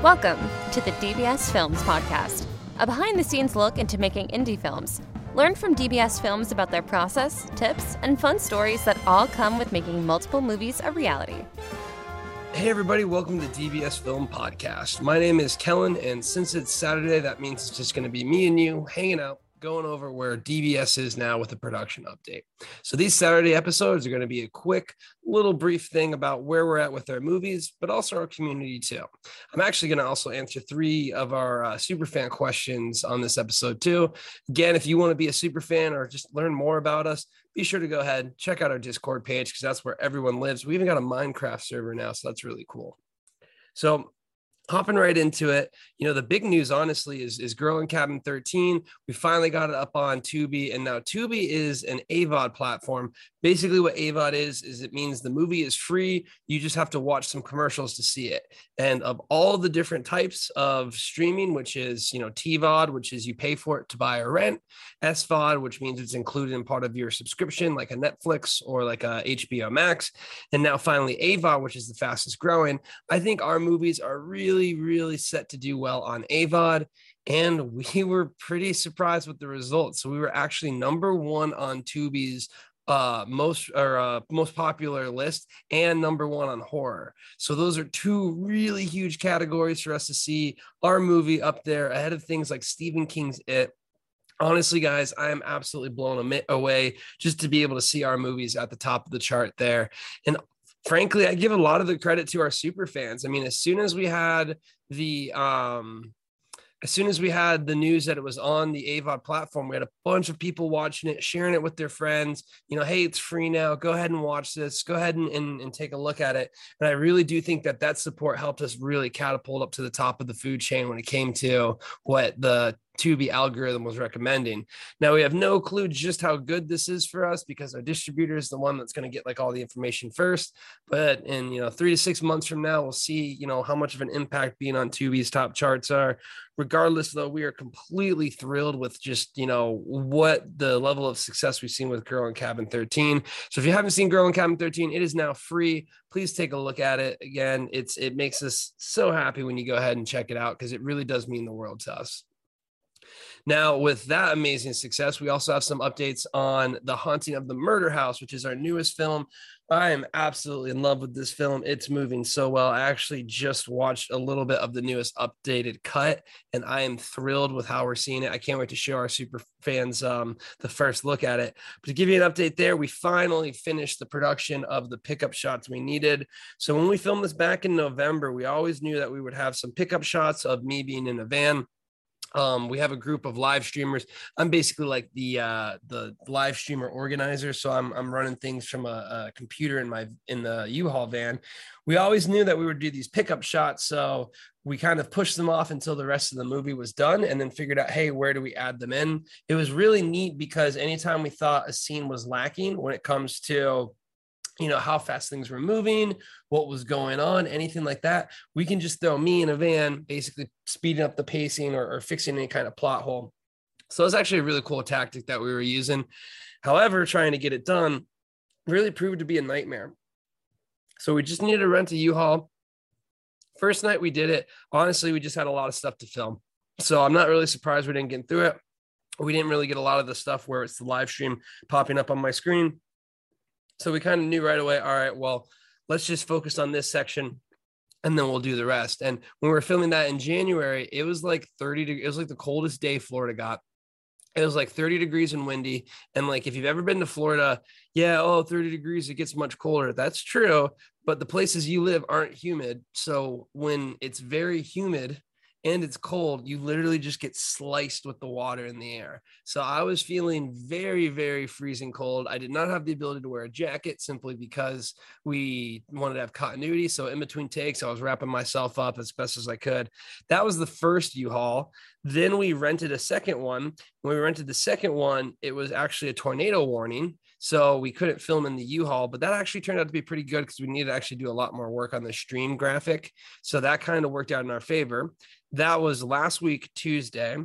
Welcome to the DBS Films Podcast, a behind the scenes look into making indie films. Learn from DBS Films about their process, tips, and fun stories that all come with making multiple movies a reality. Hey, everybody, welcome to the DBS Film Podcast. My name is Kellen, and since it's Saturday, that means it's just going to be me and you hanging out going over where DBS is now with the production update. So these Saturday episodes are going to be a quick little brief thing about where we're at with our movies, but also our community too. I'm actually going to also answer three of our uh, super fan questions on this episode too. Again, if you want to be a super fan or just learn more about us, be sure to go ahead check out our Discord page because that's where everyone lives. We even got a Minecraft server now, so that's really cool. So hopping right into it. You know the big news honestly is is girl in cabin 13 we finally got it up on tubi and now tubi is an avod platform. Basically what avod is is it means the movie is free. You just have to watch some commercials to see it. And of all the different types of streaming which is you know tvod which is you pay for it to buy or rent svod which means it's included in part of your subscription like a netflix or like a hbo max. And now finally avod which is the fastest growing. I think our movies are really really really set to do well on avod and we were pretty surprised with the results. So we were actually number one on Tubi's uh most or uh, most popular list and number one on horror. So those are two really huge categories for us to see our movie up there ahead of things like stephen king's it. Honestly guys i am absolutely blown away just to be able to see our movies at the top of the chart there. And frankly i give a lot of the credit to our super fans i mean as soon as we had the um as soon as we had the news that it was on the AVOD platform, we had a bunch of people watching it, sharing it with their friends. You know, hey, it's free now. Go ahead and watch this. Go ahead and, and, and take a look at it. And I really do think that that support helped us really catapult up to the top of the food chain when it came to what the Tubi algorithm was recommending. Now we have no clue just how good this is for us because our distributor is the one that's going to get like all the information first. But in you know three to six months from now, we'll see you know how much of an impact being on Tubi's top charts are. Regardless, though, we are completely thrilled with just you know what the level of success we've seen with Girl in Cabin 13. So if you haven't seen Girl in Cabin 13, it is now free. Please take a look at it. Again, it's it makes us so happy when you go ahead and check it out because it really does mean the world to us. Now, with that amazing success, we also have some updates on The Haunting of the Murder House, which is our newest film. I am absolutely in love with this film. It's moving so well. I actually just watched a little bit of the newest updated cut, and I am thrilled with how we're seeing it. I can't wait to show our super fans um, the first look at it. But to give you an update there, we finally finished the production of the pickup shots we needed. So when we filmed this back in November, we always knew that we would have some pickup shots of me being in a van um we have a group of live streamers. I'm basically like the uh the live streamer organizer so i'm i'm running things from a, a, computer in my in the u-haul van. We always knew that we would do these pickup shots so we kind of pushed them off until the rest of the movie was done and then figured out hey where do we add them in? It was really neat because anytime we thought a scene was lacking when it comes to you know how fast things were moving what was going on anything like that we can just throw me in a van basically speeding up the pacing or, or fixing any kind of plot hole. So it's actually a really cool tactic that we were using. However trying to get it done really proved to be a nightmare. So we just needed to rent a u-haul. First night we did it honestly we just had a lot of stuff to film. So i'm not really surprised we didn't get through it. We didn't really get a lot of the stuff where it's the live stream popping up on my screen so we kind of knew right away, all right, well, let's just focus on this section and then we'll do the rest. And when we were filming that in January, it was like 30 it was like the coldest day Florida got. It was like 30 degrees and windy. And like if you've ever been to Florida, yeah, oh, 30 degrees, it gets much colder. That's true. But the places you live aren't humid. So when it's very humid, and it's cold, you literally just get sliced with the water in the air. So I was feeling very, very freezing cold. I did not have the ability to wear a jacket simply because we wanted to have continuity. So in between takes, I was wrapping myself up as best as I could. That was the first U-Haul. Then we rented a second one. When we rented the second one, it was actually a tornado warning. So we couldn't film in the U-Haul, but that actually turned out to be pretty good because we needed to actually do a lot more work on the stream graphic. So that kind of worked out in our favor. That was last week, Tuesday.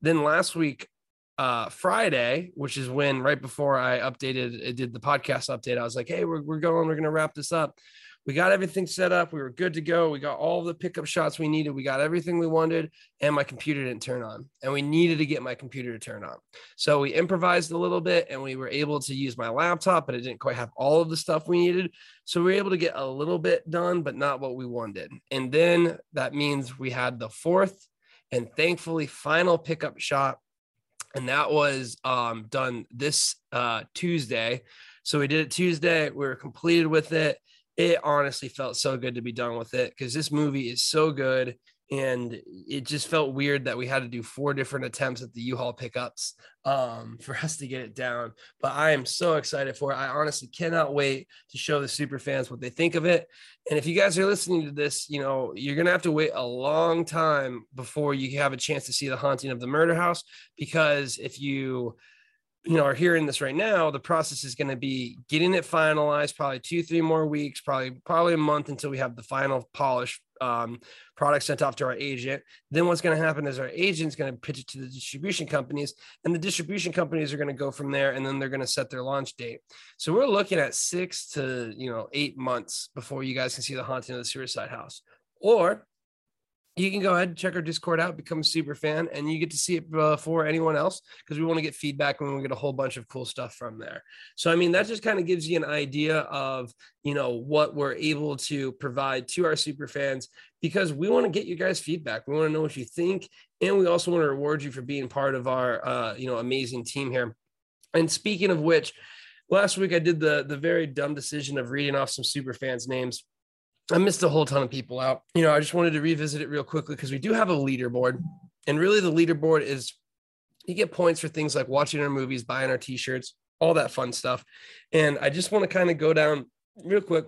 Then last week, uh, Friday, which is when right before I updated, it did the podcast update. I was like, hey, we're, we're going, we're going to wrap this up. We got everything set up. We were good to go. We got all the pickup shots we needed. We got everything we wanted, and my computer didn't turn on. And we needed to get my computer to turn on. So we improvised a little bit and we were able to use my laptop, but it didn't quite have all of the stuff we needed. So we were able to get a little bit done, but not what we wanted. And then that means we had the fourth and thankfully final pickup shot. And that was um, done this uh, Tuesday. So we did it Tuesday. We were completed with it it honestly felt so good to be done with it because this movie is so good and it just felt weird that we had to do four different attempts at the U-Haul pickups um, for us to get it down. But I am so excited for it. I honestly cannot wait to show the super fans what they think of it. And if you guys are listening to this, you know you're gonna have to wait a long time before you have a chance to see the haunting of the murder house because if you you know are hearing this right now the process is going to be getting it finalized probably two three more weeks probably probably a month until we have the final polish um, product sent off to our agent. Then what's going to happen is our agent's going to pitch it to the distribution companies and the distribution companies are going to go from there and then they're going to set their launch date. So we're looking at six to you know eight months before you guys can see the haunting of the suicide house. Or you can go ahead and check our Discord out, become a super fan, and you get to see it before anyone else because we want to get feedback and we get a whole bunch of cool stuff from there. So, I mean, that just kind of gives you an idea of, you know, what we're able to provide to our super fans because we want to get you guys feedback. We want to know what you think, and we also want to reward you for being part of our, uh, you know, amazing team here. And speaking of which, last week I did the the very dumb decision of reading off some super fans' names I missed a whole ton of people out. You know, I just wanted to revisit it real quickly because we do have a leaderboard. And really, the leaderboard is you get points for things like watching our movies, buying our t shirts, all that fun stuff. And I just want to kind of go down real quick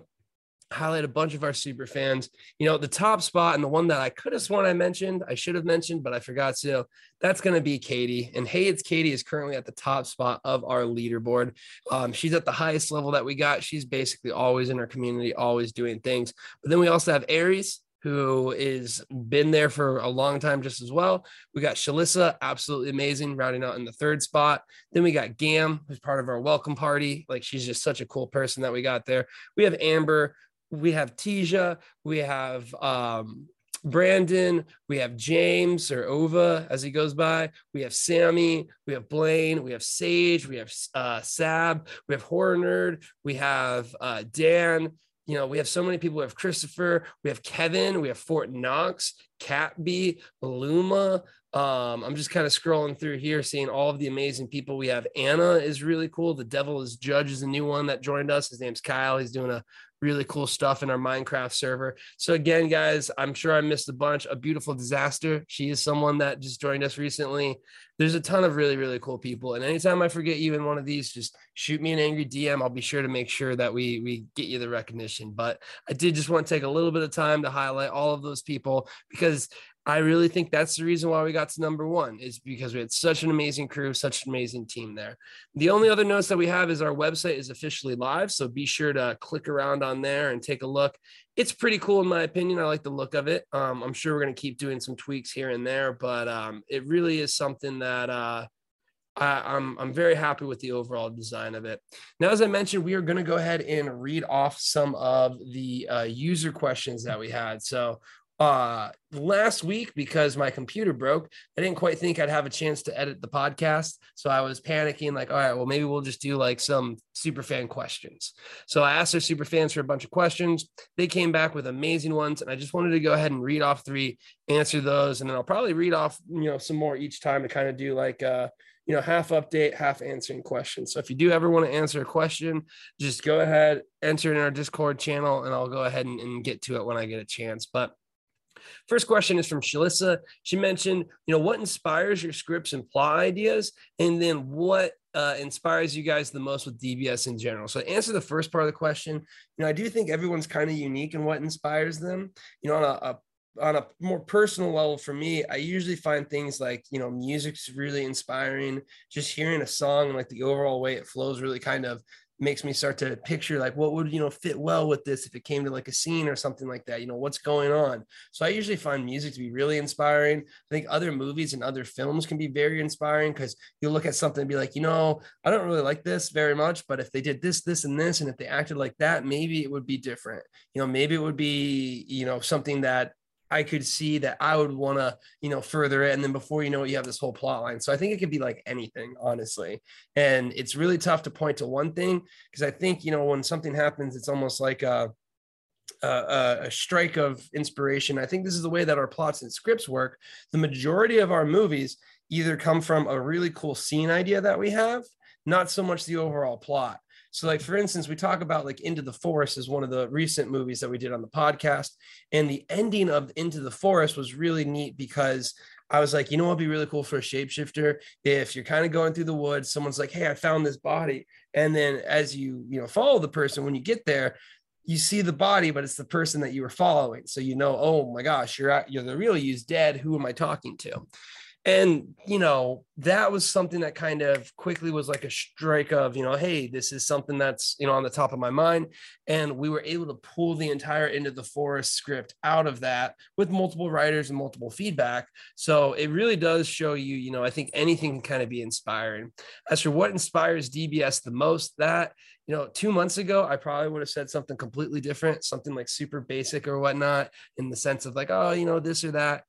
highlight a bunch of our super fans. You know, the top spot and the one that I could have sworn I mentioned, I should have mentioned, but I forgot to. That's going to be Katie. And hey, it's Katie is currently at the top spot of our leaderboard. Um, she's at the highest level that we got. She's basically always in our community, always doing things. But then we also have Aries. Who is been there for a long time just as well. We got Shalissa, absolutely amazing, rounding out in the third spot. Then we got Gam, who's part of our welcome party. Like she's just such a cool person that we got there. We have Amber, we have Tisha, we have um, Brandon, we have James or Ova as he goes by, we have Sammy, we have Blaine, we have Sage, we have uh, Sab, we have Horror Nerd, we have uh, Dan. You know, we have so many people. We have Christopher, we have Kevin, we have Fort Knox, Catby, Luma. Um, I'm just kind of scrolling through here, seeing all of the amazing people. We have Anna is really cool. The Devil is Judge is a new one that joined us. His name's Kyle. He's doing a really cool stuff in our Minecraft server. So again, guys, I'm sure I missed a bunch. A beautiful disaster. She is someone that just joined us recently. There's a ton of really, really cool people. And anytime I forget you in one of these, just shoot me an angry DM. I'll be sure to make sure that we we get you the recognition. But I did just want to take a little bit of time to highlight all of those people because I really think that's the reason why we got to number one is because we had such an amazing crew, such an amazing team there. The only other notes that we have is our website is officially live. So be sure to click around on there and take a look. It's pretty cool, in my opinion. I like the look of it. Um, I'm sure we're going to keep doing some tweaks here and there, but um, it really is something that uh, I, I'm, I'm very happy with the overall design of it. Now, as I mentioned, we are going to go ahead and read off some of the uh, user questions that we had. So uh last week because my computer broke. I didn't quite think i'd have a chance to edit the podcast. So i was panicking like all right well maybe we'll just do like some super fan questions. So i asked our super fans for a bunch of questions. They came back with amazing ones and i just wanted to go ahead and read off three answer those and then i'll probably read off you know some more each time to kind of do like uh you know half update half answering questions. So if you do ever want to answer a question just go ahead enter in our discord channel and i'll go ahead and, and get to it when i get a chance. But First question is from Shalissa. She mentioned, you know, what inspires your scripts and plot ideas, and then what uh, inspires you guys the most with DBS in general? So, answer the first part of the question. You know, I do think everyone's kind of unique in what inspires them. You know, on a, a on a more personal level for me i usually find things like you know music's really inspiring just hearing a song and like the overall way it flows really kind of makes me start to picture like what would you know fit well with this if it came to like a scene or something like that you know what's going on? So i usually find music to be really inspiring. I think other movies and other films can be very inspiring because you'll look at something and be like you know i don't really like this very much but if they did this this and this and if they acted like that maybe it would be different. You know maybe it would be you know something that I could see that I would want to, you know, further it. And then before you know it, you have this whole plot line. So I think it could be like anything, honestly. And it's really tough to point to one thing because I think, you know, when something happens, it's almost like a, a, a strike of inspiration. I think this is the way that our plots and scripts work. The majority of our movies either come from a really cool scene idea that we have, not so much the overall plot. So, like for instance, we talk about like Into the Forest is one of the recent movies that we did on the podcast, and the ending of Into the Forest was really neat because I was like, you know what'd be really cool for a shapeshifter if you're kind of going through the woods, someone's like, hey, I found this body, and then as you you know follow the person, when you get there, you see the body, but it's the person that you were following. So you know, oh my gosh, you're at, you're the real you's dead. Who am I talking to? And you know that was something that kind of quickly was like a strike of you know hey this is something that's you know on the top of my mind. And we were able to pull the entire into the forest script out of that with multiple writers and multiple feedback. So it really does show you you know i think anything can kind of be inspiring. As for what inspires dbs the most that you know, two months ago, I probably would have said something completely different, something like super basic or whatnot, in the sense of like, oh, you know, this or that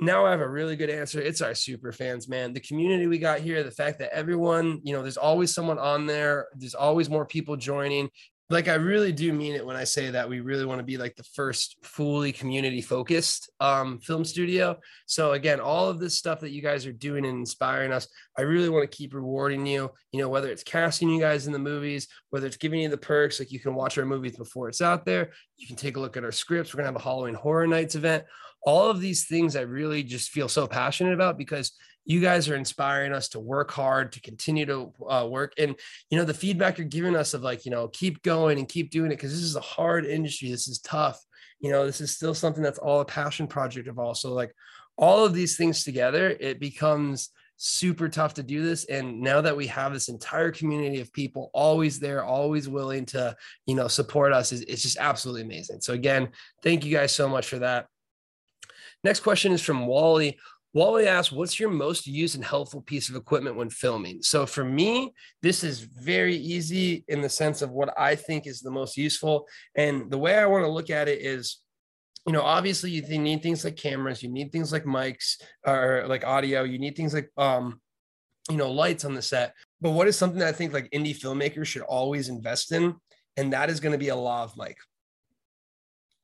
now I have a really good answer. It's our super fans, man. The community we got here, the fact that everyone, you know, there's always someone on there, there's always more people joining. Like, I really do mean it when I say that we really want to be like the first fully community focused um, film studio. So, again, all of this stuff that you guys are doing and inspiring us, I really want to keep rewarding you. You know, whether it's casting you guys in the movies, whether it's giving you the perks, like you can watch our movies before it's out there, you can take a look at our scripts. We're going to have a Halloween Horror Nights event all of these things I really just feel so passionate about because you guys are inspiring us to work hard, to continue to uh, work. And, you know, the feedback you're giving us of like, you know, keep going and keep doing it because this is a hard industry. This is tough. You know, this is still something that's all a passion project of all so like all of these things together, it becomes super tough to do this and now that we have this entire community of people always there always willing to you know support us is it's just absolutely amazing so again thank you guys so much for that Next question is from Wally. Wally asks, What's your most used and helpful piece of equipment when filming? So, for me, this is very easy in the sense of what I think is the most useful. And the way I want to look at it is, you know, obviously, you need things like cameras, you need things like mics or like audio, you need things like, um, you know, lights on the set. But what is something that I think like indie filmmakers should always invest in? And that is going to be a lav mic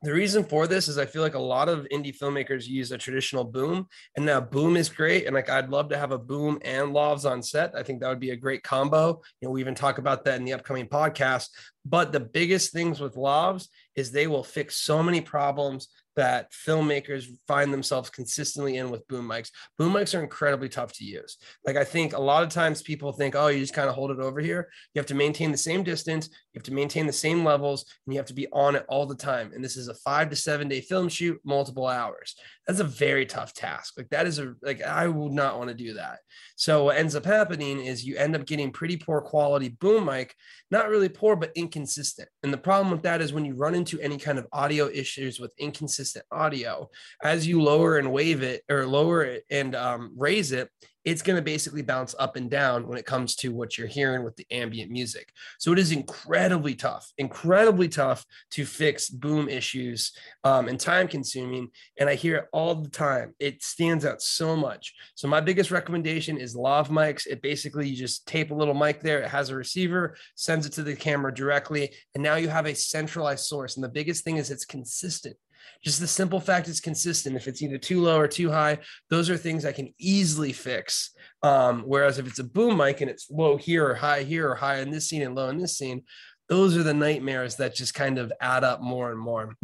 the reason for this is I feel like a lot of indie filmmakers use a traditional boom, and now boom is great. And like I'd love to have a boom and lavs on set. I think that would be a great combo. You know, we even talk about that in the upcoming podcast. But the biggest things with lavs is they will fix so many problems that filmmakers find themselves consistently in with boom mics. Boom mics are incredibly tough to use. Like I think a lot of times people think, oh, you just kind of hold it over here. You have to maintain the same distance, you have to maintain the same levels, and you have to be on it all the time. And this is a five to seven day film shoot, multiple hours. That's a very tough task. Like that is a like I would not want to do that. So what ends up happening is you end up getting pretty poor quality boom mic, not really poor, but inconsistent. And the problem with that is when you run into any kind of audio issues with inconsistent audio. As you lower and wave it or lower it and um, raise it, it's going to basically bounce up and down when it comes to what you're hearing with the ambient music. So it is incredibly tough, incredibly tough to fix boom issues um, and time consuming. And I hear it all the time. It stands out so much. So my biggest recommendation is lav mics. It basically you just tape a little mic there. It has a receiver, sends it to the camera directly, and now you have a centralized source. And the biggest thing is it's consistent. Just the simple fact it's consistent. If it's either too low or too high, those are things I can easily fix. Um, whereas if it's a boom mic and it's low here or high here or high in this scene and low in this scene, those are the nightmares that just kind of add up more and more.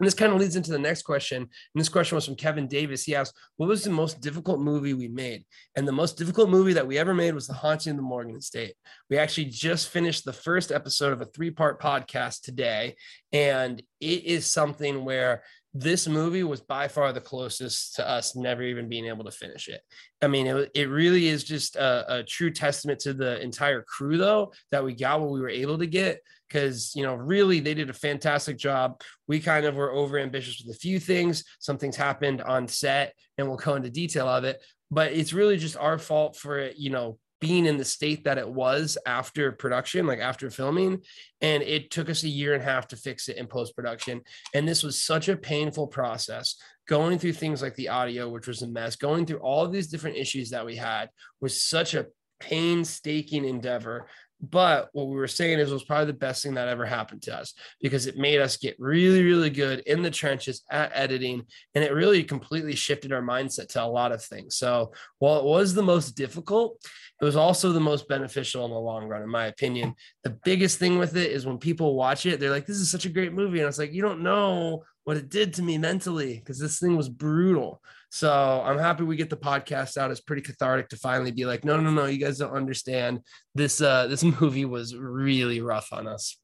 And this kind of leads into the next question. And this question was from Kevin Davis. He asked, What was the most difficult movie we made? And the most difficult movie that we ever made was The Haunting of the Morgan Estate. We actually just finished the first episode of a three part podcast today. And it is something where this movie was by far the closest to us never even being able to finish it. I mean, it, it really is just a, a true testament to the entire crew, though, that we got what we were able to get. Because, you know, really, they did a fantastic job. We kind of were over ambitious with a few things. Some things happened on set, and we'll go into detail of it. But it's really just our fault for, it, you know, being in the state that it was after production, like after filming. And it took us a year and a half to fix it in post production. And this was such a painful process going through things like the audio, which was a mess, going through all of these different issues that we had was such a painstaking endeavor but what we were saying is it was probably the best thing that ever happened to us because it made us get really, really good in the trenches at editing. And it really completely shifted our mindset to a lot of things. So while it was the most difficult, it was also the most beneficial in the long run, in my opinion. The biggest thing with it is when people watch it, they're like, this is such a great movie. And it's like, you don't know what it did to me mentally because this thing was brutal. So I'm happy we get the podcast out. It's pretty cathartic to finally be like, no, no, no, you guys don't understand. This uh this movie was really rough on us.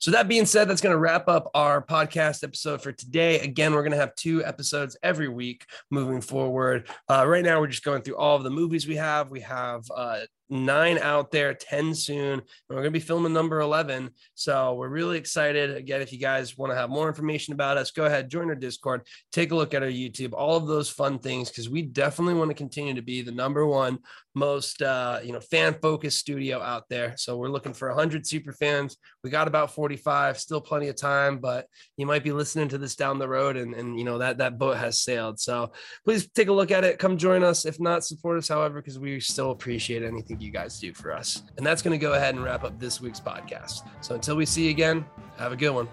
So, that being said, that's going to wrap up our podcast episode for today. Again, we're going to have two episodes every week moving forward. Uh, right now, we're just going through all of the movies we have. We have uh, nine out there, 10 soon. And we're going to be filming number 11. So we're really excited. Again, if you guys want to have more information about us, go ahead, join our Discord, take a look at our YouTube, all of those fun things, because we definitely want to continue to be the number one most, uh, you know, fan focused studio out there. So we're looking for 100 super fans. We got about 45, still plenty of time, but you might be listening to this down the road and, and you know, that, that boat has sailed. So please take a look at it. Come join us. If not, support us, however, because we still appreciate anything you guys do for us. And that's going to go ahead and wrap up this week's podcast. So until we see you again, have a good one.